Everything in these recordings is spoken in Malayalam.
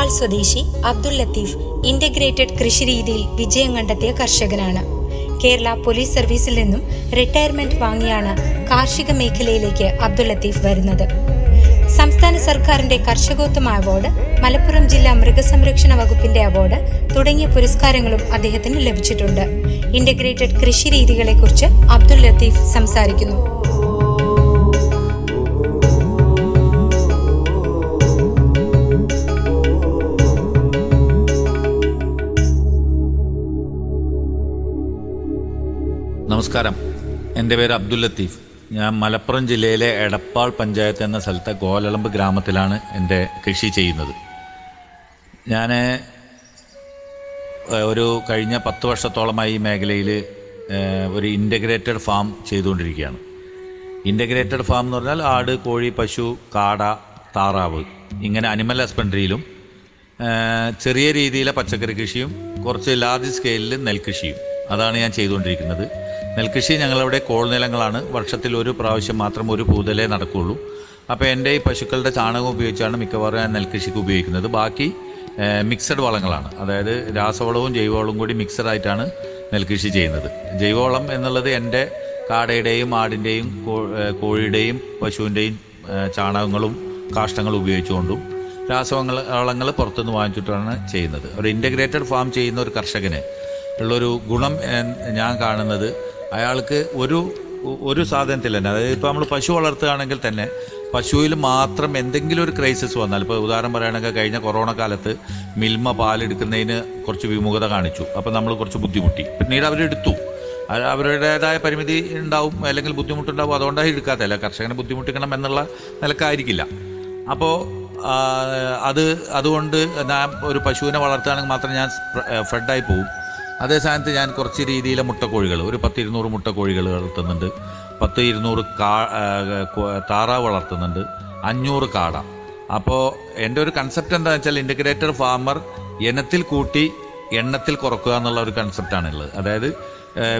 എടപ്പാൾ സ്വദേശി അബ്ദുൽ ലത്തീഫ് ഇന്റഗ്രേറ്റഡ് കൃഷി രീതിയിൽ വിജയം കണ്ടെത്തിയ കർഷകനാണ്. കേരള പോലീസ് സർവീസിൽ നിന്നും റിട്ടയർമെന്റ് വാങ്ങിയാണ് കാർഷിക മേഖലയിലേക്ക് അബ്ദുൽ ലത്തീഫ് വരുന്നത്. സംസ്ഥാന സർക്കാരിന്റെ കർഷകോത്തമ അവാർഡ് മലപ്പുറം ജില്ലാ മൃഗസംരക്ഷണ വകുപ്പിന്റെ അവാർഡ് തുടങ്ങിയ പുരസ്കാരങ്ങളും അദ്ദേഹത്തിന് ലഭിച്ചിട്ടുണ്ട്. ഇന്റഗ്രേറ്റഡ് കൃഷി രീതികളെ കുറിച്ച് അബ്ദുൽ ലത്തീഫ് സംസാരിക്കുന്നു. നമസ്കാരം. എന്റെ പേര് അബ്ദുൽ ലത്തീഫ്. ഞാൻ മലപ്പുറം ജില്ലയിലെ എടപ്പാൾ പഞ്ചായത്ത് എന്ന സ്ഥലത്തെ ഗോലളമ്പ് ഗ്രാമത്തിലാണ് എന്റെ കൃഷി ചെയ്യുന്നത്. ഞാൻ ഒരു കഴിഞ്ഞ പത്ത് വർഷത്തോളമായി ഈ മേഖലയിൽ ഒരു ഇന്റഗ്രേറ്റഡ് ഫാം ചെയ്തുകൊണ്ടിരിക്കുകയാണ്. ഇന്റഗ്രേറ്റഡ് ഫാം എന്ന് പറഞ്ഞാൽ ആട് കോഴി പശു കാട താറാവ് ഇങ്ങനെ അനിമൽ ഹസ്ബൻഡറിയിലും ചെറിയ രീതിയിലെ പച്ചക്കറി കൃഷിയും കുറച്ച് ലാർജ് സ്കെയിലിൽ നെൽകൃഷിയും. അതാണ് ഞാൻ ചെയ്തുകൊണ്ടിരിക്കുന്നത്. നെൽകൃഷി ഞങ്ങളവിടെ കോൾ നിലങ്ങളാണ്. വർഷത്തിൽ ഒരു പ്രാവശ്യം മാത്രം ഒരു പൂതലേ നടക്കുകയുള്ളൂ അപ്പോൾ എന്റെ ഈ പശുക്കളുടെ ചാണകം ഉപയോഗിച്ചാണ് മിക്കവാറും ഞാൻ നെൽകൃഷിക്ക് ഉപയോഗിക്കുന്നത്. ബാക്കി മിക്സഡ് വളങ്ങളാണ്. അതായത് രാസവളവും ജൈവവളവും കൂടി മിക്സഡായിട്ടാണ് നെൽകൃഷി ചെയ്യുന്നത്. ജൈവവളം എന്നുള്ളത് എന്റെ കാടയുടെയും ആടിന്റെയും കോഴിയുടെയും പശുവിന്റെയും ചാണകങ്ങളും കാഷ്ടങ്ങളും ഉപയോഗിച്ചുകൊണ്ടും രാസവളങ്ങൾ വളങ്ങൾ പുറത്തുനിന്ന് വാങ്ങിച്ചിട്ടാണ് ചെയ്യുന്നത്. ഒരു ഇന്റഗ്രേറ്റഡ് ഫാം ചെയ്യുന്ന ഒരു കർഷകന് ഉള്ളൊരു ഗുണം ഞാൻ കാണുന്നത് അയാൾക്ക് ഒരു ഒരു സാധനത്തിൽ തന്നെ അതായത് ഇപ്പോൾ നമ്മൾ പശു വളർത്തുകയാണെങ്കിൽ തന്നെ പശുവിൽ മാത്രം എന്തെങ്കിലും ഒരു ക്രൈസിസ് വന്നാൽ ഇപ്പോൾ ഉദാഹരണം പറയുകയാണെങ്കിൽ കഴിഞ്ഞ കൊറോണ കാലത്ത് മിൽമ പാലെടുക്കുന്നതിന് കുറച്ച് വിമുഖത കാണിച്ചു. അപ്പോൾ നമ്മൾ കുറച്ച് ബുദ്ധിമുട്ടി. പിന്നീട് അവരെടുത്തു. അവരുടേതായ പരിമിതി ഉണ്ടാവും അല്ലെങ്കിൽ ബുദ്ധിമുട്ടുണ്ടാവും. അതുകൊണ്ടാണ് എടുക്കാത്തല്ല കർഷകനെ ബുദ്ധിമുട്ടിക്കണം എന്നുള്ള നിലക്കായിരിക്കില്ല. അപ്പോൾ അത് അതുകൊണ്ട് ഞാൻ ഒരു പശുവിനെ വളർത്തുകയാണെങ്കിൽ മാത്രം ഞാൻ ഫ്രെഡായി പോകും അതേ സ്ഥാനത്ത് ഞാൻ കുറച്ച് രീതിയിലെ മുട്ടക്കോഴികൾ ഒരു പത്ത് ഇരുന്നൂറ് മുട്ടക്കോഴികൾ വളർത്തുന്നുണ്ട്. പത്ത് ഇരുന്നൂറ് കാ താറാവ് വളർത്തുന്നുണ്ട്. അഞ്ഞൂറ് കാട. അപ്പോൾ എന്റെ ഒരു കൺസെപ്റ്റ് എന്താണെന്ന് വെച്ചാൽ ഇന്റഗ്രേറ്റഡ് ഫാമർ ഇനത്തിൽ കൂട്ടി എണ്ണത്തിൽ കുറക്കുക എന്നുള്ള ഒരു കൺസെപ്റ്റാണുള്ളത് അതായത്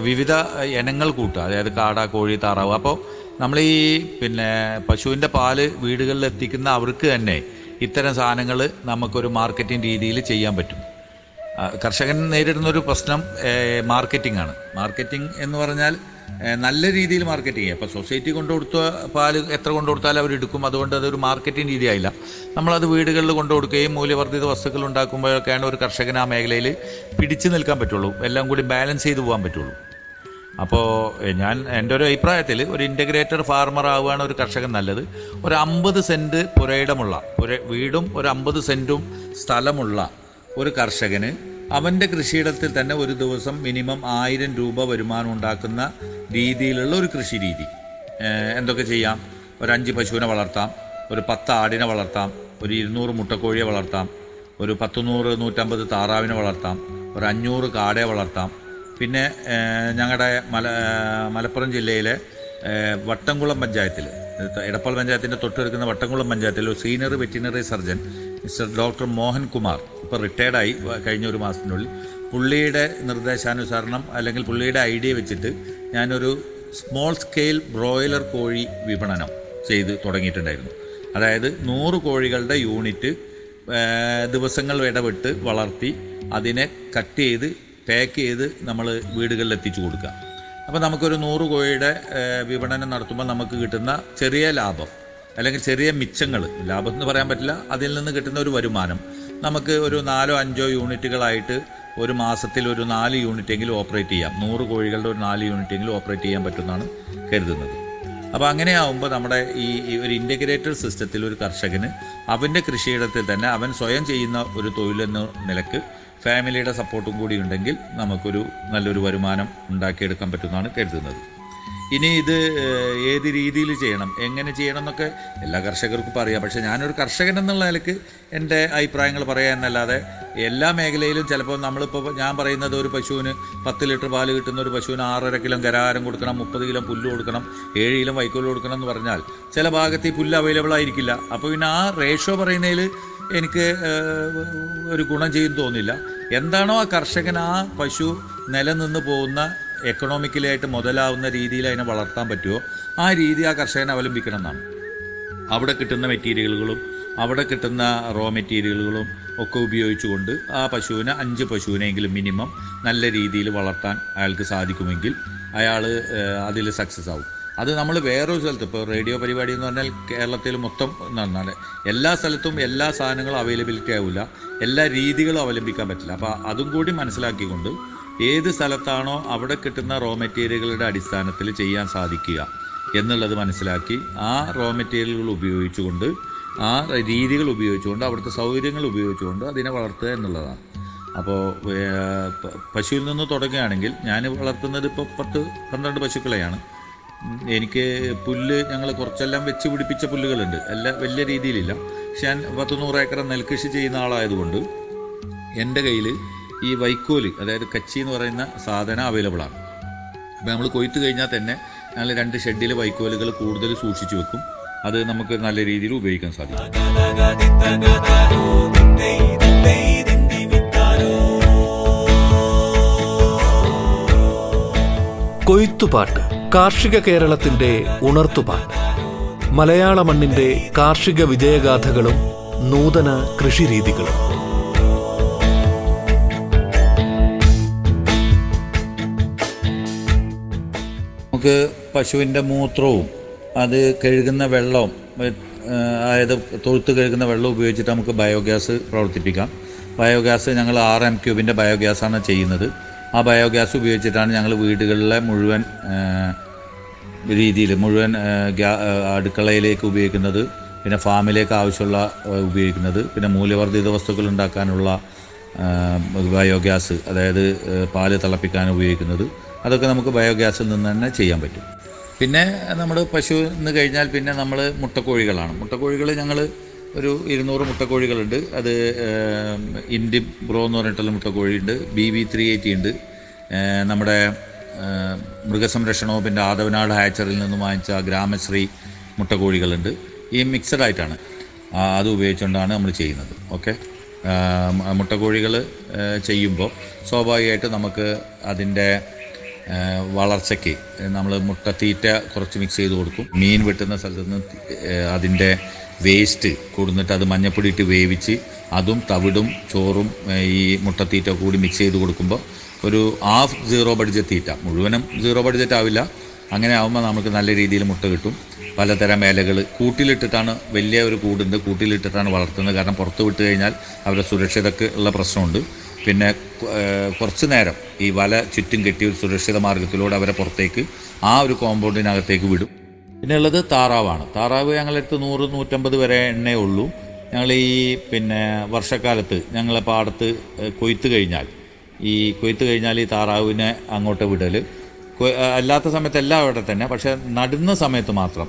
വിവിധ ഇനങ്ങൾ കൂട്ടുക. അതായത് കാട കോഴി താറാവ്. അപ്പോൾ നമ്മൾ ഈ പിന്നെ പശുവിന്റെ പാൽ വീടുകളിൽ എത്തിക്കുന്ന അവർക്ക് തന്നെ ഇത്തരം സാധനങ്ങൾ നമുക്കൊരു മാർക്കറ്റിംഗ് രീതിയിൽ ചെയ്യാൻ പറ്റും. കർഷകൻ നേരിടുന്ന ഒരു പ്രശ്നം മാർക്കറ്റിംഗ് ആണ്. മാർക്കറ്റിംഗ് എന്ന് പറഞ്ഞാൽ നല്ല രീതിയിൽ മാർക്കറ്റിംഗ് ചെയ്യുക. ഇപ്പോൾ സൊസൈറ്റി കൊണ്ടു കൊടുത്ത പാൽ എത്ര കൊണ്ടു കൊടുത്താലും അവർ എടുക്കും. അതുകൊണ്ട് അതൊരു മാർക്കറ്റിംഗ് രീതിയായില്ല. നമ്മളത് വീടുകളിൽ കൊണ്ടു കൊടുക്കുകയും മൂല്യവർദ്ധിത വസ്തുക്കൾ ഉണ്ടാക്കുമ്പോഴൊക്കെയാണ് ഒരു കർഷകൻ ആ മേഖലയിൽ പിടിച്ചു നിൽക്കാൻ പറ്റുള്ളൂ. എല്ലാം കൂടി ബാലൻസ് ചെയ്ത് പോകാൻ പറ്റുള്ളൂ. അപ്പോൾ ഞാൻ എന്റെ ഒരു അഭിപ്രായത്തിൽ ഒരു ഇന്റഗ്രേറ്റഡ് ഫാർമർ ആവുകയാണ് ഒരു കർഷകൻ നല്ലത്. ഒരു അമ്പത് സെന്റ് പുരയിടമുള്ള ഒരു വീടും ഒരു അമ്പത് സെന്റും സ്ഥലമുള്ള ഒരു കർഷകന് അവന്റെ കൃഷിയിടത്തിൽ തന്നെ ഒരു ദിവസം മിനിമം ആയിരം രൂപ വരുമാനം ഉണ്ടാക്കുന്ന രീതിയിലുള്ള ഒരു കൃഷി രീതി. എന്തൊക്കെ ചെയ്യാം? ഒരു അഞ്ച് പശുവിനെ വളർത്താം ഒരു പത്ത് ആടിനെ വളർത്താം ഒരു ഇരുന്നൂറ് മുട്ടക്കോഴിയെ വളർത്താം ഒരു പത്തുനൂറ് നൂറ്റമ്പത് താറാവിനെ വളർത്താം ഒരു അഞ്ഞൂറ് കാടയെ വളർത്താം. പിന്നെ ഞങ്ങളുടെ മല മലപ്പുറം ജില്ലയിലെ വട്ടംകുളം പഞ്ചായത്തിൽ എടപ്പാൾ പഞ്ചായത്തിന്റെ തൊട്ടടുക്കുന്ന വട്ടംകുളം പഞ്ചായത്തിൽ ഒരു senior veterinary surgeon mister doctor Mohan Kumar ഇപ്പോൾ റിട്ടയർഡായി കഴിഞ്ഞ ഒരു മാസത്തിനുള്ളിൽ. പുള്ളിയുടെ നിർദ്ദേശാനുസരണം അല്ലെങ്കിൽ പുള്ളിയുടെ ഐഡിയ വെച്ചിട്ട് ഞാനൊരു സ്മോൾ സ്കെയിൽ ബ്രോയിലർ കോഴി വിപണനം ചെയ്ത് തുടങ്ങിയിട്ടുണ്ടായിരുന്നു. അതായത് നൂറ് കോഴികളുടെ യൂണിറ്റ് ദിവസങ്ങൾ ഇടപെട്ട് വളർത്തി അതിനെ കട്ട് ചെയ്ത് പാക്ക് ചെയ്ത് നമ്മൾ വീടുകളിൽ എത്തിച്ചു കൊടുക്കുക. അപ്പോൾ നമുക്കൊരു നൂറ് കോഴിയുടെ വിപണനം നടത്തുമ്പോൾ നമുക്ക് കിട്ടുന്ന ചെറിയ ലാഭം അല്ലെങ്കിൽ ചെറിയ മിച്ചങ്ങൾ ലാഭം എന്ന് പറയാൻ പറ്റില്ല അതിൽ നിന്ന് കിട്ടുന്ന ഒരു വരുമാനം. നമുക്ക് ഒരു നാലോ അഞ്ചോ യൂണിറ്റുകളായിട്ട് ഒരു മാസത്തിൽ ഒരു നാല് യൂണിറ്റ് എങ്കിലും ഓപ്പറേറ്റ് ചെയ്യാം. നൂറ് കോഴികളുടെ ഒരു നാല് യൂണിറ്റെങ്കിലും ഓപ്പറേറ്റ് ചെയ്യാൻ പറ്റുമെന്നാണ് കരുതുന്നത്. അപ്പോൾ അങ്ങനെയാവുമ്പോൾ നമ്മുടെ ഈ ഒരു ഇന്റഗ്രേറ്റഡ് സിസ്റ്റത്തിൽ ഒരു കർഷകന് അവന്റെ കൃഷിയിടത്തിൽ തന്നെ അവൻ സ്വയം ചെയ്യുന്ന ഒരു തൊഴിലെന്ന നിലയ്ക്ക് ഫാമിലിയുടെ സപ്പോർട്ടും കൂടി ഉണ്ടെങ്കിൽ നമുക്കൊരു നല്ലൊരു വരുമാനം ഉണ്ടാക്കിയെടുക്കാൻ പറ്റുമെന്നാണ് കരുതുന്നത്. ഇനി ഇത് ഏത് രീതിയിൽ ചെയ്യണം എങ്ങനെ ചെയ്യണം എന്നൊക്കെ എല്ലാ കർഷകർക്കും പറയാം. പക്ഷേ ഞാനൊരു കർഷകൻ എന്നുള്ള നിലയ്ക്ക് എന്റെ അഭിപ്രായങ്ങൾ പറയുക എന്നല്ലാതെ എല്ലാ മേഖലയിലും ചിലപ്പോൾ നമ്മളിപ്പോൾ ഞാൻ പറയുന്നത് ഒരു പശുവിന് പത്ത് ലിറ്റർ പാൽ കിട്ടുന്ന ഒരു പശുവിന് ആറര കിലോ ഗരാരം കൊടുക്കണം മുപ്പത് കിലോ പുല്ല് കൊടുക്കണം ഏഴ് കിലോ വൈക്കോൽ കൊടുക്കണം എന്ന് പറഞ്ഞാൽ ചില ഭാഗത്ത് ഈ പുല്ല് അവൈലബിൾ ആയിരിക്കില്ല. അപ്പോൾ പിന്നെ ആ റേഷ്യോ പറയുന്നതിൽ എനിക്ക് ഒരു ഗുണം ചെയ്യും തോന്നില്ല എന്താണോ ആ കർഷകൻ ആ പശു നിലനിന്ന് പോകുന്ന എക്കണോമിക്കലായിട്ട് മുതലാവുന്ന രീതിയിൽ അതിനെ വളർത്താൻ പറ്റുമോ ആ രീതി ആ കർഷകനെ അവലംബിക്കണം എന്നാണ് അവിടെ കിട്ടുന്ന മെറ്റീരിയലുകളും അവിടെ കിട്ടുന്ന റോ മെറ്റീരിയലുകളും ഒക്കെ ഉപയോഗിച്ചുകൊണ്ട് ആ പശുവിനെ അഞ്ച് പശുവിനെങ്കിലും മിനിമം നല്ല രീതിയിൽ വളർത്താൻ അയാൾക്ക് സാധിക്കുമെങ്കിൽ അയാൾ അതിൽ സക്സസ് ആവും. അത് നമ്മൾ വേറൊരു സ്ഥലത്ത് ഇപ്പോൾ റേഡിയോ പരിപാടി എന്ന് പറഞ്ഞാൽ കേരളത്തിൽ മൊത്തം നടന്നാൽ എല്ലാ സ്ഥലത്തും എല്ലാ സാധനങ്ങളും അവൈലബിലിറ്റി ആവില്ല. എല്ലാ രീതികളും അവലംബിക്കാൻ പറ്റില്ല. അപ്പോൾ അതും കൂടി മനസ്സിലാക്കിക്കൊണ്ട് ഏത് സ്ഥലത്താണോ അവിടെ കിട്ടുന്ന റോ മെറ്റീരിയലുകളുടെ അടിസ്ഥാനത്തിൽ ചെയ്യാൻ സാധിക്കുക എന്നുള്ളത് മനസ്സിലാക്കി ആ റോ മെറ്റീരിയലുകൾ ഉപയോഗിച്ചുകൊണ്ട് ആ രീതികൾ ഉപയോഗിച്ചുകൊണ്ട് അവിടുത്തെ സൗകര്യങ്ങൾ ഉപയോഗിച്ചുകൊണ്ട് അതിനെ വളർത്തുക എന്നുള്ളതാണ്. അപ്പോൾ പശുവിൽ നിന്ന് തുടങ്ങുകയാണെങ്കിൽ ഞാൻ വളർത്തുന്നത് ഇപ്പോൾ പത്ത് പന്ത്രണ്ട് പശുക്കളെയാണ്. എനിക്ക് പുല്ല് ഞങ്ങൾ കുറച്ചെല്ലാം വെച്ച് പിടിപ്പിച്ച പുല്ലുകളുണ്ട്. എല്ലാം വലിയ രീതിയിലില്ല. പക്ഷെ ഞാൻ പത്ത് നൂറ് ഏക്കർ നെൽകൃഷി ചെയ്യുന്ന ആളായതുകൊണ്ട് എന്റെ കയ്യിൽ ഈ വൈക്കോൽ അതായത് കച്ചി എന്ന് പറയുന്ന സാധനം അവൈലബിൾ ആണ്. അപ്പോൾ നമ്മൾ കൊയ്ത്ത് കഴിഞ്ഞാൽ തന്നെ ഞങ്ങൾ രണ്ട് ഷെഡിലെ വൈക്കോലുകൾ കൂടുതൽ സൂക്ഷിച്ചു വെക്കും. അത് നമുക്ക് നല്ല രീതിയിൽ ഉപയോഗിക്കാൻ സാധിക്കും. കൊയ്ത്തുപാട്ട് കാർഷിക കേരളത്തിന്റെ ഉണർത്തുപാട്ട്. മലയാള മണ്ണിന്റെ കാർഷിക വിജയഗാഥകളും നൂതന കൃഷിരീതികളും. നമുക്ക് പശുവിന്റെ മൂത്രവും അത് കഴുകുന്ന വെള്ളവും അതായത് തൊഴുത്ത് കഴുകുന്ന വെള്ളം ഉപയോഗിച്ചിട്ട് നമുക്ക് ബയോഗ്യാസ് പ്രവർത്തിപ്പിക്കാം. ബയോഗ്യാസ് ഞങ്ങൾ ആറ് എം ക്യൂബിന്റെ ബയോഗ്യാസാണ് ചെയ്യുന്നത്. ആ ബയോഗ്യാസ് ഉപയോഗിച്ചിട്ടാണ് ഞങ്ങൾ വീടുകളിലെ മുഴുവൻ രീതിയിൽ മുഴുവൻ അടുക്കളയിലേക്ക് ഉപയോഗിക്കുന്നത് പിന്നെ ഫാമിലേക്ക് ആവശ്യമുള്ള ഉപയോഗിക്കുന്നത് പിന്നെ മൂല്യവർദ്ധിത വസ്തുക്കൾ ഉണ്ടാക്കാനുള്ള ബയോഗ്യാസ് അതായത് പാൽ തിളപ്പിക്കാൻ ഉപയോഗിക്കുന്നത്. അതൊക്കെ നമുക്ക് ബയോഗ്യാസിൽ നിന്ന് തന്നെ ചെയ്യാൻ പറ്റും. പിന്നെ നമ്മൾ പശു എന്ന് കഴിഞ്ഞാൽ പിന്നെ നമ്മൾ മുട്ടക്കോഴികളാണ്. മുട്ടക്കോഴികൾ ഞങ്ങൾ ഒരു ഇരുന്നൂറ് മുട്ടക്കോഴികളുണ്ട്. അത് ഇൻഡി ബ്രോ എന്ന് പറഞ്ഞിട്ടുള്ള മുട്ടക്കോഴിയുണ്ട്. ബി വി ത്രീ എയ്റ്റി ഉണ്ട്. നമ്മുടെ മൃഗസംരക്ഷണവും മൃഗസംരക്ഷണ വകുപ്പിന്റെ ആദവനാട് ഹാച്ചറിൽ നിന്ന് വാങ്ങിച്ച ഗ്രാമശ്രീ മുട്ടക്കോഴികളുണ്ട്. ഈ മിക്സഡ് ആയിട്ടാണ് അത് ഉപയോഗിച്ചുകൊണ്ടാണ് നമ്മൾ ചെയ്യുന്നത്. ഓക്കെ? മുട്ടക്കോഴികൾ ചെയ്യുമ്പോൾ സ്വാഭാവികമായിട്ട് നമുക്ക് അതിന്റെ വളർച്ചയ്ക്ക്. നമ്മൾ മുട്ടത്തീറ്റ കുറച്ച് മിക്സ് ചെയ്ത് കൊടുക്കും. മീൻ വെട്ടുന്ന സ്ഥലത്ത് നിന്ന് അതിന്റെ വേസ്റ്റ് കൊടുന്നിട്ട് അത് മഞ്ഞപ്പൊടി ഇട്ട് വേവിച്ച് അതും തവിടും ചോറും ഈ മുട്ടത്തീറ്റ കൂടി മിക്സ് ചെയ്ത് കൊടുക്കുമ്പോൾ ഒരു ഹാഫ് സീറോ ബഡ്ജറ്റ് തീറ്റ. മുഴുവനും സീറോ ബഡ്ജറ്റ് ആവില്ല. അങ്ങനെ ആകുമ്പോൾ നമുക്ക് നല്ല രീതിയിൽ മുട്ട കിട്ടും. പലതരം മേലകൾ കൂട്ടിലിട്ടിട്ടാണ് വലിയ ഒരു കൂടുണ്ട്. കൂട്ടിലിട്ടിട്ടാണ് വളർത്തുന്നത്. കാരണം പുറത്ത് വിട്ട് കഴിഞ്ഞാൽ അവരുടെ സുരക്ഷിതക്ക് ഉള്ള പ്രശ്നമുണ്ട്. പിന്നെ കുറച്ചു നേരം ഈ വല ചുറ്റും കെട്ടി ഒരു സുരക്ഷിത മാർഗത്തിലൂടെ അവരെ പുറത്തേക്ക് ആ ഒരു കോമ്പൗണ്ടിനകത്തേക്ക് വിടും. പിന്നെ ഉള്ളത് താറാവാണ്. താറാവ് ഞങ്ങളടുത്ത് നൂറ് നൂറ്റമ്പത് വരെ എണ്ണേ ഉള്ളൂ. ഞങ്ങൾ ഈ പിന്നെ വർഷക്കാലത്ത് ഞങ്ങളെ പാടത്ത് കൊയ്ത്ത് കഴിഞ്ഞാൽ ഈ കൊയ്ത്ത് കഴിഞ്ഞാൽ ഈ താറാവിനെ അങ്ങോട്ട് വിടൽ അല്ലാത്ത സമയത്ത് എല്ലാം അവിടെ തന്നെ പക്ഷേ നടുന്ന സമയത്ത് മാത്രം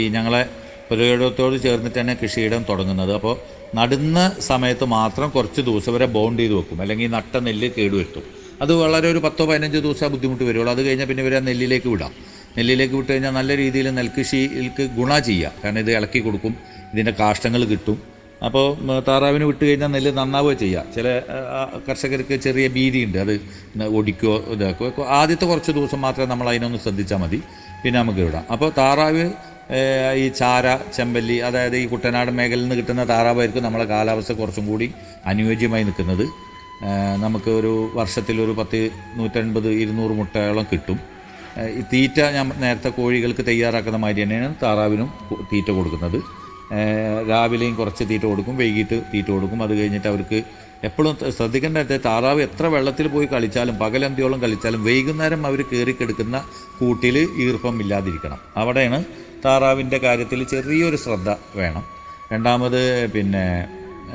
ഈ ഞങ്ങളെ പുരയിടത്തോട് ചേർന്നിട്ട് തന്നെ കൃഷിയിടം തുടങ്ങുന്നത്. അപ്പോൾ നടുന്ന സമയത്ത് മാത്രം കുറച്ച് ദിവസം വരെ ബോണ്ട് ചെയ്ത് വെക്കും. അല്ലെങ്കിൽ നട്ട നെല്ല് കേടുവരുത്തും അത് വളരെ ഒരു പത്തോ പതിനഞ്ചോ ദിവസം ബുദ്ധിമുട്ട് വരുള്ളൂ. അത് കഴിഞ്ഞാൽ പിന്നെ ഇവരെ നെല്ലിലേക്ക് വിടാം. നെല്ലിലേക്ക് വിട്ട് കഴിഞ്ഞാൽ നല്ല രീതിയിൽ നെൽകൃഷിക്ക് ഗുണ ചെയ്യുക കാരണം ഇത് ഇളക്കി കൊടുക്കും. ഇതിന്റെ കാഷ്ടങ്ങൾ കിട്ടും. അപ്പോൾ താറാവിന് വിട്ട് കഴിഞ്ഞാൽ നെല്ല് നന്നാവുക ചെയ്യുക ചില കർഷകർക്ക് ചെറിയ ഭീതിയുണ്ട്. അത് ഒടിക്കോ ഇതാക്കോ. ആദ്യത്തെ കുറച്ച് ദിവസം മാത്രമേ നമ്മൾ അതിനൊന്ന് ശ്രദ്ധിച്ചാൽ മതി. പിന്നെ നമുക്ക് വിടാം. അപ്പോൾ താറാവ് ഈ ചാര ചെമ്പല്ലി അതായത് ഈ കുട്ടനാട് മേഖലയിൽ നിന്ന് കിട്ടുന്ന താറാവായിരിക്കും നമ്മളെ കാലാവസ്ഥ കുറച്ചും കൂടി അനുയോജ്യമായി നിൽക്കുന്നത്. നമുക്ക് ഒരു വർഷത്തിൽ ഒരു പത്ത് നൂറ്റൻപത് ഇരുന്നൂറ് മുട്ടയോളം കിട്ടും. തീറ്റ ഞാൻ നേരത്തെ കോഴികൾക്ക് തയ്യാറാക്കുന്ന മാതിരി തന്നെയാണ് താറാവിനും തീറ്റ കൊടുക്കുന്നത്. രാവിലെയും കുറച്ച് തീറ്റ കൊടുക്കും വൈകിട്ട് തീറ്റ കൊടുക്കും. അത് കഴിഞ്ഞിട്ട് അവർക്ക് എപ്പോഴും ശ്രദ്ധിക്കേണ്ട താറാവ് എത്ര വെള്ളത്തിൽ പോയി കളിച്ചാലും പകലന്തിയോളം കളിച്ചാലും വൈകുന്നേരം അവർ കയറിക്കെടുക്കുന്ന കൂട്ടിൽ ഈർപ്പം ഇല്ലാതിരിക്കണം. അവിടെയാണ് താറാവിന്റെ കാര്യത്തിൽ ചെറിയൊരു ശ്രദ്ധ വേണം. രണ്ടാമത് പിന്നെ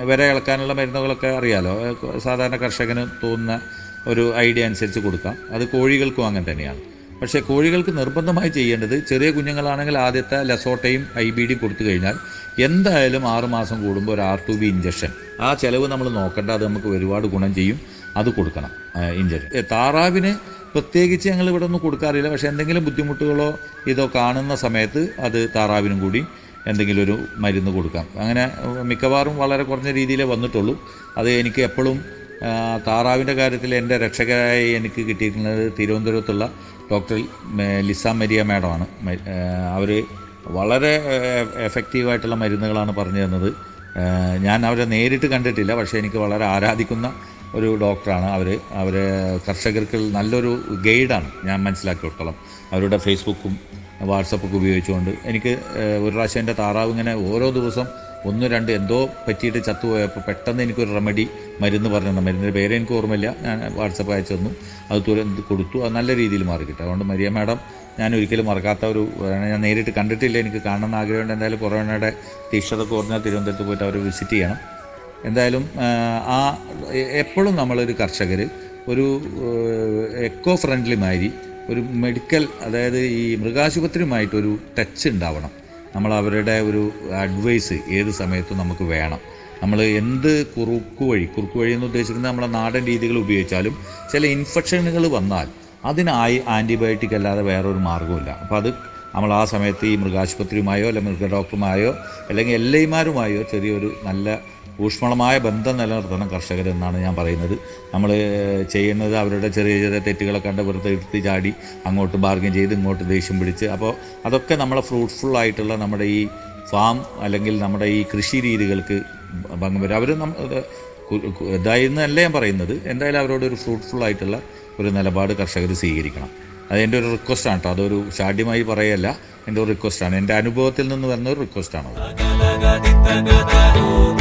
വിര ഇളക്കാനുള്ള മരുന്നുകളൊക്കെ അറിയാലോ. സാധാരണ കർഷകന് തോന്നുന്ന ഒരു ഐഡിയ അനുസരിച്ച് കൊടുക്കാം. അത് കോഴികൾക്കും അങ്ങനെ തന്നെയാണ്. പക്ഷേ കോഴികൾക്ക് നിർബന്ധമായി ചെയ്യേണ്ടത് ചെറിയ കുഞ്ഞുങ്ങളാണെങ്കിൽ ആദ്യത്തെ ലസോട്ടയും ഐ ബി ഡി കൊടുത്തു കഴിഞ്ഞാൽ എന്തായാലും ആറുമാസം കൂടുമ്പോൾ ഒരു ആർ ടു ബി ഇഞ്ചക്ഷൻ ആ ചിലവ് നമ്മൾ നോക്കേണ്ട. അത് നമുക്ക് ഒരുപാട് ഗുണം ചെയ്യും. അത് കൊടുക്കണം ഇഞ്ചക്ഷൻ താറാവിന് പ്രത്യേകിച്ച് ഞങ്ങൾ ഇവിടെ ഒന്നും കൊടുക്കാറില്ല. പക്ഷേ എന്തെങ്കിലും ബുദ്ധിമുട്ടുകളോ ഇതോ കാണുന്ന സമയത്ത് അത് താറാവിനും കൂടി എന്തെങ്കിലും ഒരു മരുന്ന് കൊടുക്കാം. അങ്ങനെ മിക്കവാറും വളരെ കുറഞ്ഞ രീതിയിലേ വന്നിട്ടുള്ളൂ. അത് എനിക്ക് എപ്പോഴും താറാവിന്റെ കാര്യത്തിൽ എന്റെ രക്ഷകരായി എനിക്ക് കിട്ടിയിട്ടുള്ളത് തിരുവനന്തപുരത്തുള്ള ഡോക്ടർ ലിസ മരിയ മാഡമാണ്. അവർ വളരെ എഫക്റ്റീവായിട്ടുള്ള മരുന്നുകളാണ് പറഞ്ഞു തന്നത്. ഞാൻ അവരെ നേരിട്ട് കണ്ടിട്ടില്ല. പക്ഷേ എനിക്ക് വളരെ ആരാധിക്കുന്ന ഒരു ഡോക്ടറാണ്. അവർ അവർ കർഷകർക്ക് നല്ലൊരു ഗൈഡാണ്. ഞാൻ മനസ്സിലാക്കിയിടത്തോളം. അവരുടെ ഫേസ്ബുക്കും വാട്സപ്പൊക്കെ ഉപയോഗിച്ചുകൊണ്ട് എനിക്ക് ഒരു പ്രാവശ്യം എന്റെ താറാവ് ഇങ്ങനെ ഓരോ ദിവസം ഒന്ന് രണ്ട് എന്തോ പറ്റിയിട്ട് ചത്തുപോയപ്പോൾ പെട്ടെന്ന് എനിക്കൊരു റെമഡി മരുന്ന് പറഞ്ഞു തന്നെ മരുന്നിന്റെ പേര് എനിക്ക് ഓർമ്മയില്ല. ഞാൻ വാട്സപ്പ് അയച്ചു തന്നു. അത് തുരന്ത് കൊടുത്തു. അത് നല്ല രീതിയിൽ മാറി കിട്ടും. അതുകൊണ്ട് മരിയ മാഡം ഞാൻ ഒരിക്കലും മറക്കാത്ത ഒരു ഞാൻ നേരിട്ട് കണ്ടിട്ടില്ല. എനിക്ക് കാണണമെന്ന് ആഗ്രഹമുണ്ട്. എന്തായാലും കൊറോണയുടെ ടീഷർട്ടൊക്കെ പറഞ്ഞാൽ തിരുവനന്തപുരത്ത് പോയിട്ട് അവർ വിസിറ്റ് ചെയ്യണം. എന്തായാലും ആ, എപ്പോഴും നമ്മളൊരു കർഷകർ ഒരു എക്കോ ഫ്രണ്ട്ലി മാതിരി ഒരു മെഡിക്കൽ അതായത് ഈ മൃഗാശുപത്രിയുമായിട്ടൊരു ടച്ച് ഉണ്ടാവണം. നമ്മൾ അവരുടെ ഒരു അഡ്വൈസ് ഏത് സമയത്തും നമുക്ക് വേണം. നമ്മൾ എന്ത് കുറുക്കു വഴി കുറുക്കു വഴി എന്ന് ഉദ്ദേശിക്കുന്നത് നമ്മളെ നാടൻ രീതികൾ ഉപയോഗിച്ചാലും ചില ഇൻഫെക്ഷനുകൾ വന്നാൽ അതിനായി ആന്റിബയോട്ടിക് അല്ലാതെ വേറൊരു മാർഗമില്ല അപ്പോൾ അത് നമ്മൾ ആ സമയത്ത് ഈ മൃഗാശുപത്രിയുമായോ അല്ലെങ്കിൽ മൃഗ ഡോക്ടറുമായോ അല്ലെങ്കിൽ എൽ ഐമാരുമായോ ചെറിയൊരു നല്ല ഊഷ്മളമായ ബന്ധം നിലനിർത്തണം കർഷകരെന്നാണ് ഞാൻ പറയുന്നത്. നമ്മൾ ചെയ്യുന്നത് അവരുടെ ചെറിയ ചെറിയ തെറ്റുകളൊക്കെ കണ്ട് വെറുതെ എടുത്ത് ചാടി അങ്ങോട്ട് ബാർഗൻ ചെയ്ത് ഇങ്ങോട്ട് ദേഷ്യം പിടിച്ച്. അപ്പോൾ അതൊക്കെ നമ്മളെ ഫ്രൂട്ട്ഫുൾ ആയിട്ടുള്ള നമ്മുടെ ഈ ഫാം അല്ലെങ്കിൽ നമ്മുടെ ഈ കൃഷി രീതികൾക്ക് ഭംഗം വരും. അവർ ഇതായിരുന്നല്ല ഞാൻ പറയുന്നത്. എന്തായാലും അവരോട് ഒരു ഫ്രൂട്ട്ഫുൾ ആയിട്ടുള്ള ഒരു നിലപാട് കർഷകർ സ്വീകരിക്കണം. അത് എന്റെ ഒരു റിക്വസ്റ്റാണ് കേട്ടോ. അതൊരു ഷാഢ്യമായി പറയല്ല. എന്റെ ഒരു റിക്വസ്റ്റാണ് എന്റെ അനുഭവത്തിൽ നിന്ന് വരുന്ന ഒരു റിക്വസ്റ്റാണ് അത്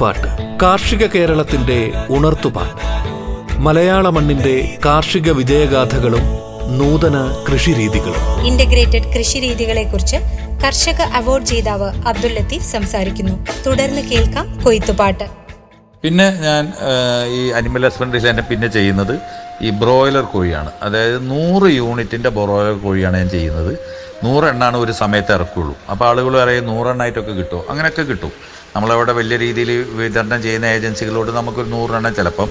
കൊയ്ത്തുപാട്ട് കാർഷിക കേരളത്തിന്റെ ഉണർത്തുപാട്ട് മലയാള മണ്ണിന്റെ കാർഷിക വിജയഗാഥകളും നൂതന കൃഷിരീതികളും. ഇന്റഗ്രേറ്റഡ് കൃഷിരീതികളെ കുറിച്ച് കർഷക അവാർഡ് ജേതാവ് അബ്ദുൽ ലത്തീഫ് സംസാരിക്കുന്നു. തുടർന്ന് കേൾക്കാം കൊയ്ത്തുപാട്ട്. പിന്നെ ഞാൻ ഈ അനിമൽ ഹസ്ബൻഡറി സെന്റർ പിന്നെ ചെയ്യുന്നത് ഈ ബ്രോയിലർ കോഴിയാണ്. അതായത് നൂറ് യൂണിറ്റിന്റെ ബ്രോയിലർ കോഴിയാണ് ഞാൻ ചെയ്യുന്നത്. നൂറെണ്ണാണ് ഒരു സമയത്ത് ഇറക്കുള്ളൂ. അപ്പോൾ ആളുകൾ പറയും നൂറെണ്ണായിട്ടൊക്കെ കിട്ടും അങ്ങനെയൊക്കെ കിട്ടും. നമ്മളവിടെ വലിയ രീതിയിൽ വിതരണം ചെയ്യുന്ന ഏജൻസികളോട് നമുക്കൊരു നൂറെണ്ണം ചിലപ്പം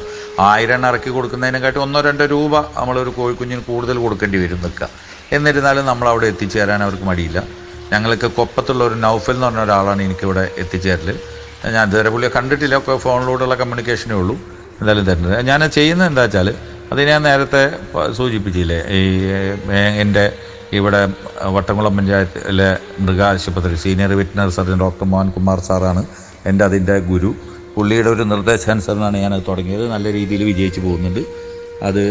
ആയിരം എണ്ണം ഇറക്കി കൊടുക്കുന്നതിനെക്കാട്ടി ഒന്നോ രണ്ടോ രൂപ നമ്മളൊരു കോഴിക്കുഞ്ഞിന് കൂടുതൽ കൊടുക്കേണ്ടി വരും നിൽക്കുക. എന്നിരുന്നാലും നമ്മളവിടെ എത്തിച്ചേരാൻ അവർക്ക് മടിയില്ല. ഞങ്ങൾക്ക് കൊപ്പത്തുള്ള ഒരു നൗഫൽ എന്ന് പറഞ്ഞ ഒരാളാണ് എനിക്കിവിടെ എത്തിച്ചേരൽ ഞാൻ ഇതുവരെ പുള്ളിയെ കണ്ടിട്ടില്ല ഒക്കെ ഫോണിലൂടെയുള്ള കമ്മ്യൂണിക്കേഷനേ ഉള്ളൂ. എന്തായാലും തരുന്നത് ഞാൻ ചെയ്യുന്നത് എന്താ വെച്ചാൽ അത് ഞാൻ നേരത്തെ സൂചിപ്പിച്ചില്ലേ ഈ എന്റെ ഇവിടെ വട്ടംകുളം പഞ്ചായത്തിലെ മൃഗാശുപത്രി senior veterinary surgeon doctor Mohankumar സാറാണ് എന്റെ അതിന്റെ ഗുരു. പുള്ളിയുടെ ഒരു നിർദ്ദേശാനുസരണമാണ് ഞാനത് തുടങ്ങിയത്. നല്ല രീതിയിൽ വിജയിച്ചു പോകുന്നുണ്ട്. അത്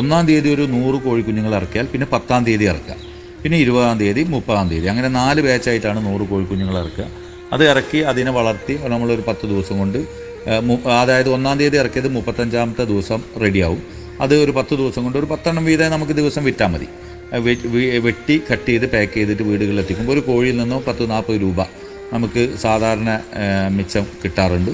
ഒന്നാം തീയതി ഒരു നൂറ് കോഴിക്കുഞ്ഞുങ്ങൾ ഇറക്കിയാൽ പിന്നെ പത്താം തീയതി ഇറക്കുക. പിന്നെ ഇരുപതാം തീയതി മുപ്പതാം തീയതി. അങ്ങനെ നാല് ബാച്ചായിട്ടാണ് നൂറ് കോഴിക്കുഞ്ഞുങ്ങൾ ഇറക്കുക. അത് ഇറക്കി അതിനെ വളർത്തി നമ്മളൊരു പത്ത് ദിവസം കൊണ്ട് അതായത് ഒന്നാം തീയതി ഇറക്കിയത് മുപ്പത്തഞ്ചാമത്തെ ദിവസം റെഡിയാവും അത് ഒരു പത്ത് ദിവസം കൊണ്ട് ഒരു പത്തെണ്ണം വീതം നമുക്ക് ദിവസം വിറ്റാൽ മതി. വെട്ടി കട്ട് ചെയ്ത് പാക്ക് ചെയ്തിട്ട് വീടുകളിൽ എത്തിക്കുമ്പോൾ ഒരു കോഴിയിൽ നിന്നോ പത്ത് നാൽപ്പത് രൂപ നമുക്ക് സാധാരണ മിച്ചം കിട്ടാറുണ്ട്.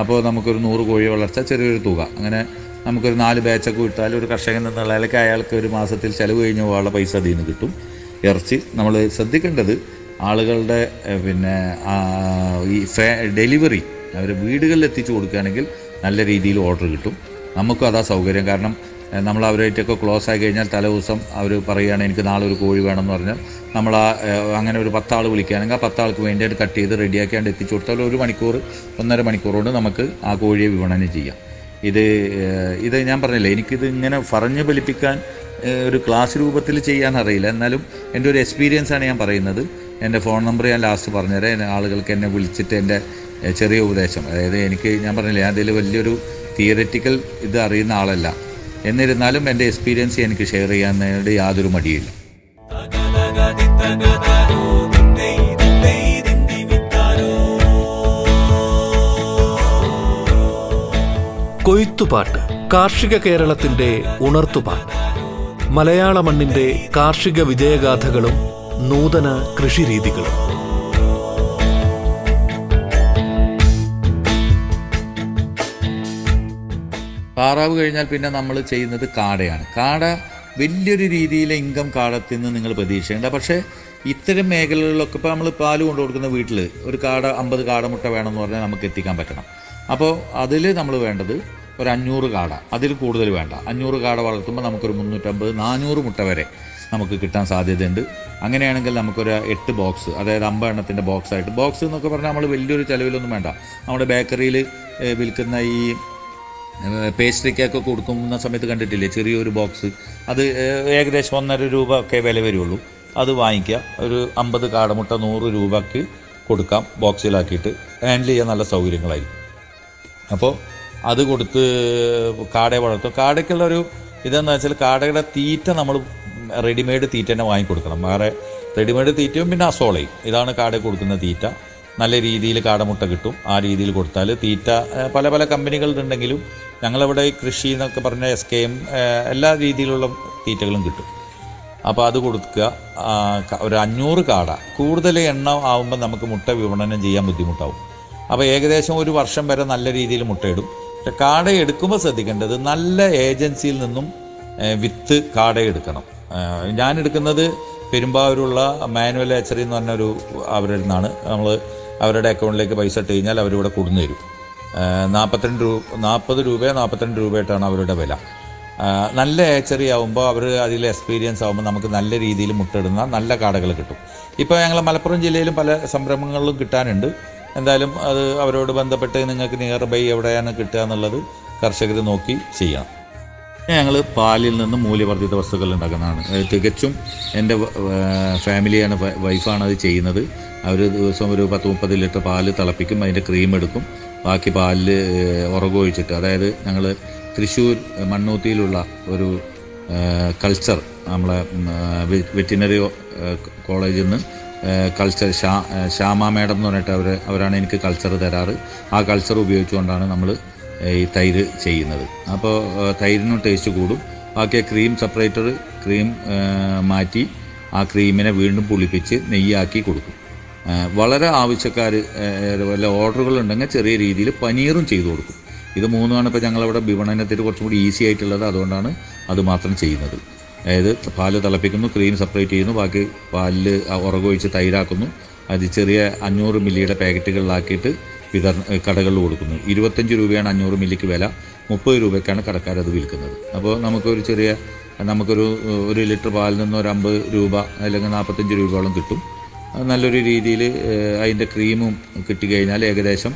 അപ്പോൾ നമുക്കൊരു നൂറ് കോഴി വളർച്ച ചെറിയൊരു തുക. അങ്ങനെ നമുക്കൊരു നാല് ബാച്ചൊക്കെ വിട്ടാൽ ഒരു കർഷകൻ എന്ന അല്ലെങ്കിൽ അയാൾക്ക് ഒരു മാസത്തിൽ ചിലവ് കഴിഞ്ഞ് പോകാനുള്ള പൈസ അതിൽ നിന്ന് കിട്ടും. ഇറച്ചി നമ്മൾ ശ്രദ്ധിക്കേണ്ടത് ആളുകളുടെ പിന്നെ ഈ ഫേ ഡെലിവറി അവർ വീടുകളിൽ എത്തിച്ചു കൊടുക്കുകയാണെങ്കിൽ നല്ല രീതിയിൽ ഓർഡർ കിട്ടും. നമുക്കും അതാ സൗകര്യം. കാരണം നമ്മൾ അവരായിട്ടൊക്കെ ക്ലോസ് ആയി കഴിഞ്ഞാൽ തലേ ദിവസം അവർ പറയുകയാണ് എനിക്ക് നാളെ ഒരു കോഴി വേണമെന്ന് പറഞ്ഞാൽ നമ്മൾ ആ അങ്ങനെ ഒരു പത്താൾ വിളിക്കുകയാണെങ്കിൽ ആ പത്താൾക്ക് വേണ്ടിയിട്ട് കട്ട് ചെയ്ത് റെഡിയാക്കിയാണ്ട് എത്തിച്ചു കൊടുത്താൽ ഒരു മണിക്കൂർ ഒന്നര മണിക്കൂർ കൊണ്ട് നമുക്ക് ആ കോഴിയെ വിപണനം ചെയ്യാം. ഇത് ഇത് ഞാൻ പറഞ്ഞില്ലേ എനിക്കിത് ഇങ്ങനെ പറഞ്ഞു ഫലിപ്പിക്കാൻ ഒരു ക്ലാസ് രൂപത്തിൽ ചെയ്യാൻ അറിയില്ല. എന്നാലും എന്റെ ഒരു എക്സ്പീരിയൻസ് ആണ് ഞാൻ പറയുന്നത്. എന്റെ ഫോൺ നമ്പർ ഞാൻ ലാസ്റ്റ് പറഞ്ഞുതരാം. ആളുകൾക്ക് എന്നെ വിളിച്ചിട്ട് എന്റെ ചെറിയ ഉപദേശം. അതായത് എനിക്ക് ഞാൻ പറഞ്ഞില്ലേ അതിൽ വലിയൊരു തിയററ്റിക്കൽ ഇത് അറിയുന്ന ആളല്ല. എന്നിരുന്നാലും എന്റെ എക്സ്പീരിയൻസ് എനിക്ക് ഷെയർ ചെയ്യാനായിട്ട് യാതൊരു മടിയില്ല. കൊയ്ത്തുപാട്ട് കാർഷിക കേരളത്തിന്റെ ഉണർത്തുപാട്ട്. മലയാള മണ്ണിന്റെ കാർഷിക വിജയഗാഥകളും നൂതന കൃഷിരീതികളും. താറാവ് കഴിഞ്ഞാൽ പിന്നെ നമ്മൾ ചെയ്യുന്നത് കാടയാണ്. കാട വലിയൊരു രീതിയിലെ ഇൻകം കാടത്തിൽ നിന്ന് നിങ്ങൾ പ്രതീക്ഷിക്കേണ്ട. പക്ഷേ ഇത്തരം മേഖലകളിലൊക്കെ ഇപ്പോൾ നമ്മൾ പാൽ കൊണ്ടു കൊടുക്കുന്ന വീട്ടിൽ ഒരു കാട അമ്പത് കാടമുട്ട വേണമെന്ന് പറഞ്ഞാൽ നമുക്ക് എത്തിക്കാൻ പറ്റണം. അപ്പോൾ അതിൽ നമ്മൾ വേണ്ടത് ഒരു അഞ്ഞൂറ് കാട. അതിൽ കൂടുതൽ വേണ്ട. അഞ്ഞൂറ് കാട വളർത്തുമ്പോൾ നമുക്കൊരു മുന്നൂറ്റമ്പത് നാനൂറ് മുട്ട വരെ നമുക്ക് കിട്ടാൻ സാധ്യതയുണ്ട്. അങ്ങനെയാണെങ്കിൽ നമുക്കൊരു എട്ട് ബോക്സ് അതായത് അമ്പെണ്ണത്തിന്റെ ബോക്സ് ആയിട്ട്. ബോക്സ് എന്നൊക്കെ പറഞ്ഞാൽ നമ്മൾ വലിയൊരു ചിലവിലൊന്നും വേണ്ട. നമ്മുടെ ബേക്കറിയിൽ വിൽക്കുന്ന ഈ പേസ്ട്രി കേക്കൊക്കെ കൊടുക്കുന്ന സമയത്ത് കണ്ടിട്ടില്ലേ? ചെറിയൊരു ബോക്സ്. അത് ഏകദേശം ഒന്നര രൂപ ഒക്കെ വില വരുള്ളൂ. അത് വാങ്ങിക്കുക. ഒരു അമ്പത് കാടമുട്ട നൂറ് രൂപയ്ക്ക് കൊടുക്കാം ബോക്സിലാക്കിയിട്ട്. ഹാൻഡിൽ ചെയ്യാൻ നല്ല സൗകര്യങ്ങളായിരിക്കും. അപ്പോൾ അത് കൊടുത്ത് കാടയെ വളർത്തും. കാടയ്ക്കുള്ളൊരു ഇതെന്ന് വെച്ചാൽ കാടയുടെ തീറ്റ നമ്മൾ റെഡിമെയ്ഡ് തീറ്റ തന്നെ വാങ്ങിക്കൊടുക്കണം വേറെ റെഡിമെയ്ഡ് തീറ്റയും പിന്നെ അസോളയും. ഇതാണ് കാട കൊടുക്കുന്ന തീറ്റ. നല്ല രീതിയിൽ കാടമുട്ട കിട്ടും. ആ രീതിയിൽ കൊടുത്താൽ തീറ്റ പല പല കമ്പനികളുണ്ടെങ്കിലും ഞങ്ങളിവിടെ കൃഷി എന്നൊക്കെ പറഞ്ഞ എസ് കെ എം എല്ലാ രീതിയിലുള്ള തീറ്റകളും കിട്ടും. അപ്പോൾ അത് കൊടുക്കുക. ഒരു അഞ്ഞൂറ് കാട. കൂടുതൽ എണ്ണ ആവുമ്പോൾ നമുക്ക് മുട്ട വിപണനം ചെയ്യാൻ ബുദ്ധിമുട്ടാവും. അപ്പോൾ ഏകദേശം ഒരു വർഷം വരെ നല്ല രീതിയിൽ മുട്ടയിടും. പക്ഷെ കാട എടുക്കുമ്പോൾ ശ്രദ്ധിക്കേണ്ടത് നല്ല ഏജൻസിയിൽ നിന്നും വിത്ത് കാട എടുക്കണം. ഞാൻ എടുക്കുന്നത് പെരുമ്പാവൂരുള്ള മാനുവൽ ഏച്ചറി എന്ന് പറഞ്ഞൊരു അവരുടെ നിന്നാണ് നമ്മൾ അവരുടെ അക്കൗണ്ടിലേക്ക് പൈസ ഇട്ട് കഴിഞ്ഞാൽ അവരിവിടെ കൊടുന്നു തരും. നാൽപ്പത്തിരണ്ട് രൂപ നാൽപ്പത് രൂപ നാൽപ്പത്തിരണ്ട് രൂപയായിട്ടാണ് അവരുടെ വില. നല്ല ഏച്ചറി ആകുമ്പോൾ അവർ അതിൽ എക്സ്പീരിയൻസ് ആകുമ്പോൾ നമുക്ക് നല്ല രീതിയിൽ മുട്ടിടുന്ന നല്ല കാടകൾ കിട്ടും. ഇപ്പോൾ ഞങ്ങൾ മലപ്പുറം ജില്ലയിലും പല സംരംഭങ്ങളിലും കിട്ടാനുണ്ട്. എന്തായാലും അത് അവരോട് ബന്ധപ്പെട്ട് നിങ്ങൾക്ക് നിയർ ബൈ എവിടെയാണ് കിട്ടുക എന്നുള്ളത് കർഷകർ നോക്കി ചെയ്യണം. ഞങ്ങൾ പാലിൽ നിന്ന് മൂല്യവർദ്ധിത വസ്തുക്കൾ ഉണ്ടാക്കുന്നതാണ്. തികച്ചും എന്റെ ഫാമിലിയാണ് വൈഫാണ് അത് ചെയ്യുന്നത്. അവർ ദിവസം ഒരു പത്ത് മുപ്പത് ലിറ്റർ പാൽ തിളപ്പിക്കും അതിന്റെ ക്രീം എടുക്കും. ബാക്കി പാലിൽ ഉറകൊഴിച്ചിട്ട് അതായത് ഞങ്ങൾ തൃശ്ശൂർ മണ്ണൂത്തിയിലുള്ള ഒരു കൾച്ചർ നമ്മളെ വെറ്റിനറി കോളേജിൽ നിന്ന് കൾച്ചർ ഷാ ശ്യാമ മേഡം എന്ന് പറഞ്ഞിട്ട് അവർ അവരാണ് എനിക്ക് കൾച്ചർ തരാറ്. ആ കൾച്ചർ ഉപയോഗിച്ചുകൊണ്ടാണ് നമ്മൾ ഈ തൈര് ചെയ്യുന്നത്. അപ്പോൾ തൈരിനും ടേസ്റ്റ് കൂടും. ബാക്കി ക്രീം സെപ്പറേറ്റർ ക്രീം മാറ്റി ആ ക്രീമിനെ വീണ്ടും പുളിപ്പിച്ച് നെയ്യാക്കി കൊടുക്കും. വളരെ ആവശ്യക്കാർ വല്ല ഓർഡറുകൾ ഉണ്ടെങ്കിൽ ചെറിയ രീതിയിൽ പനീറും ചെയ്തു കൊടുക്കും. ഇത് മൂന്നുമാണ് ഇപ്പോൾ ഞങ്ങളവിടെ വിപണനത്തിൽ കുറച്ചും കൂടി ഈസി ആയിട്ടുള്ളത്. അതുകൊണ്ടാണ് അത് മാത്രം ചെയ്യുന്നത്. അതായത് പാൽ തിളപ്പിക്കുന്നു ക്രീം സെപ്പറേറ്റ് ചെയ്യുന്നു ബാക്കി പാലിൽ ഉറകൊഴിച്ച് തൈരാക്കുന്നു. അത് ചെറിയ അഞ്ഞൂറ് മില്ലിയുടെ പാക്കറ്റുകളിലാക്കിയിട്ട് വിതരണ കടകളിൽ കൊടുക്കുന്നു. ഇരുപത്തഞ്ച് രൂപയാണ് അഞ്ഞൂറ് മില്ലിക്ക് വില. മുപ്പത് രൂപയ്ക്കാണ് കടക്കാരത് വിൽക്കുന്നത്. അപ്പോൾ നമുക്കൊരു ചെറിയ നമുക്കൊരു ഒരു ലിറ്റർ പാലിൽ നിന്ന് ഒരു അമ്പത് രൂപ അല്ലെങ്കിൽ നാൽപ്പത്തഞ്ച് രൂപയോളം കിട്ടും. നല്ലൊരു രീതിയിൽ അതിന്റെ ക്രീമും കിട്ടിക്കഴിഞ്ഞാൽ ഏകദേശം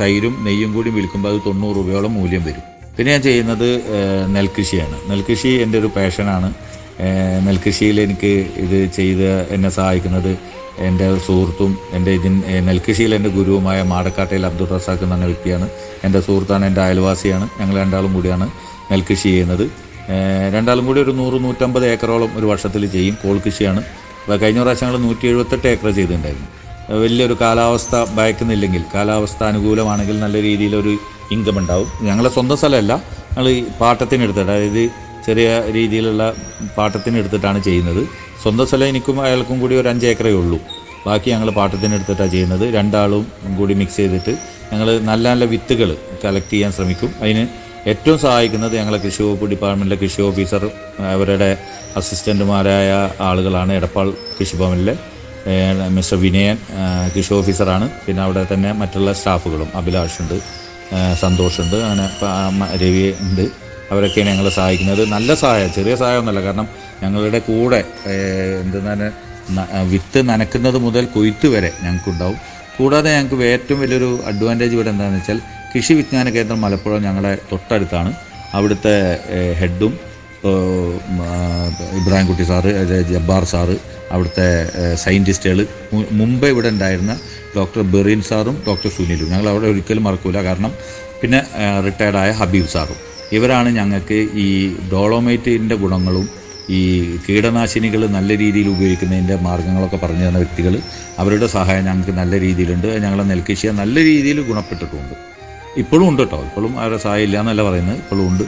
തൈരും നെയ്യും കൂടി വിൽക്കുമ്പോൾ അത് തൊണ്ണൂറ് രൂപയോളം മൂല്യം വരും. പിന്നെ ഞാൻ ചെയ്യുന്നത് നെൽകൃഷിയാണ്. നെൽകൃഷി എന്റെ ഒരു പാഷനാണ്. നെൽകൃഷിയിൽ എനിക്ക് ഇത് ചെയ്ത് എന്നെ സഹായിക്കുന്നത് എന്റെ സുഹൃത്തും എന്റെ ഇതിൻ നെൽകൃഷിയിൽ എന്റെ ഗുരുവുമായ മാടക്കാട്ടയിൽ അബ്ദുൾ റസാഖ് എന്ന വ്യക്തിയാണ്. എന്റെ സുഹൃത്താണ് എന്റെ അയൽവാസിയാണ്. ഞങ്ങൾ രണ്ടാളും കൂടിയാണ് നെൽകൃഷി ചെയ്യുന്നത്. രണ്ടാളും കൂടി ഒരു നൂറ് നൂറ്റമ്പത് ഏക്കറോളം ഒരു വർഷത്തിൽ ചെയ്യും കോൾ കൃഷിയാണ് കഴിഞ്ഞ പ്രാവശ്യം ഞങ്ങൾ നൂറ്റി എഴുപത്തെട്ട് ഏക്കർ ചെയ്തിട്ടുണ്ടായിരുന്നു. വലിയൊരു കാലാവസ്ഥ ഭയക്കുന്നില്ലെങ്കിൽ കാലാവസ്ഥ അനുകൂലമാണെങ്കിൽ നല്ല രീതിയിലൊരു ഇൻകം ഉണ്ടാവും. ഞങ്ങളെ സ്വന്തം സ്ഥലമല്ല ഞങ്ങൾ ഈ പാട്ടത്തിനെടുത്തിട്ട് അതായത് ചെറിയ രീതിയിലുള്ള പാട്ടത്തിനെടുത്തിട്ടാണ് ചെയ്യുന്നത്. സ്വന്തം സ്ഥലം എനിക്കും അയാൾക്കും കൂടി ഒരു അഞ്ച് ഏക്കറേ ഉള്ളൂ. ബാക്കി ഞങ്ങൾ പാട്ടത്തിനെടുത്തിട്ടാണ് ചെയ്യുന്നത്. രണ്ടാളും കൂടി മിക്സ് ചെയ്തിട്ട് ഞങ്ങൾ നല്ല നല്ല വിത്തുകൾ കളക്ട് ചെയ്യാൻ ശ്രമിക്കും. അതിന് ഏറ്റവും സഹായിക്കുന്നത് ഞങ്ങളെ കൃഷി വകുപ്പ് ഡിപ്പാർട്ട്മെന്റിലെ കൃഷി ഓഫീസർ അവരുടെ അസിസ്റ്റന്റുമാരായ ആളുകളാണ് എടപ്പാൾ കൃഷിഭവനിലെ മിസ്റ്റർ വിനയൻ കൃഷി ഓഫീസറാണ്. പിന്നെ അവിടെ തന്നെ മറ്റുള്ള സ്റ്റാഫുകളും അഭിലാഷുണ്ട് സന്തോഷുണ്ട് അങ്ങനെ രവി ഉണ്ട് അവരൊക്കെയാണ് ഞങ്ങളെ സഹായിക്കുന്നത്. നല്ല സഹായം ചെറിയ സഹായമൊന്നുമല്ല കാരണം ഞങ്ങളുടെ കൂടെ എന്തെന്നാൽ വിത്ത് നനക്കുന്നത് മുതൽ കൊയ്ത്ത് വരെ ഞങ്ങൾക്കുണ്ടാവും. കൂടാതെ ഞങ്ങൾക്ക് ഏറ്റവും വലിയൊരു അഡ്വാന്റേജ് ഇവിടെ എന്താണെന്ന് വെച്ചാൽ കൃഷി വിജ്ഞാന കേന്ദ്രം മലപ്പുഴ ഞങ്ങളെ തൊട്ടടുത്താണ്. അവിടുത്തെ ഹെഡും ഇബ്രാഹിംകുട്ടി സാറ് ജബ്ബാർ സാറ് അവിടുത്തെ സയന്റിസ്റ്റുകൾ മുമ്പ് ഇവിടെ ഉണ്ടായിരുന്ന ഡോക്ടർ ബെറീൻ സാറും ഡോക്ടർ സുനിലും. ഞങ്ങൾ അവിടെ ഒരിക്കലും മറക്കൂല. കാരണം പിന്നെ റിട്ടയർഡായ ഹബീബ് സാറും. ഇവരാണ് ഞങ്ങൾക്ക് ഈ ഡോളോമൈറ്റിന്റെ ഗുണങ്ങളും ഈ കീടനാശിനികൾ നല്ല രീതിയിൽ ഉപയോഗിക്കുന്നതിന്റെ മാർഗങ്ങളൊക്കെ പറഞ്ഞു തന്ന വ്യക്തികൾ അവരുടെ സഹായം ഞങ്ങൾക്ക് നല്ല രീതിയിലുണ്ട്. ഞങ്ങളെ നെൽകൃഷിയെ നല്ല രീതിയിൽ ഗുണപ്പെട്ടിട്ടുമുണ്ട് ഇപ്പോഴും ഉണ്ട് കേട്ടോ ഇപ്പോഴും അവരുടെ സഹായം ഇല്ല എന്നല്ല പറയുന്നത്. ഇപ്പോഴും ഉണ്ട്.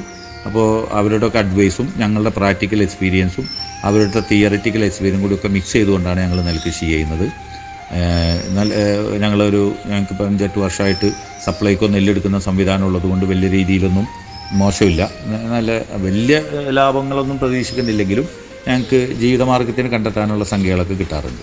അപ്പോൾ അവരുടെ ഒക്കെ അഡ്വൈസും ഞങ്ങളുടെ പ്രാക്ടിക്കൽ എക്സ്പീരിയൻസും അവരുടെ തിയറിറ്റിക്കൽ എക്സ്പീരിയൻസും കൂടി ഒക്കെ മിക്സ് ചെയ്തുകൊണ്ടാണ് ഞങ്ങൾ നെൽകൃഷി ചെയ്യുന്നത്. നല്ല ഞങ്ങളൊരു ഞങ്ങൾക്ക് ഇപ്പം അഞ്ചെട്ട് വർഷമായിട്ട് സപ്ലൈക്കോ നെല്ലെടുക്കുന്ന സംവിധാനം ഉള്ളതുകൊണ്ട് വലിയ രീതിയിലൊന്നും മോശമില്ല. നല്ല വലിയ ലാഭങ്ങളൊന്നും പ്രതീക്ഷിക്കുന്നില്ലെങ്കിലും ഞങ്ങൾക്ക് ജീവിതമാർഗത്തിന് കണ്ടെത്താനുള്ള സംഖ്യകളൊക്കെ കിട്ടാറുണ്ട്.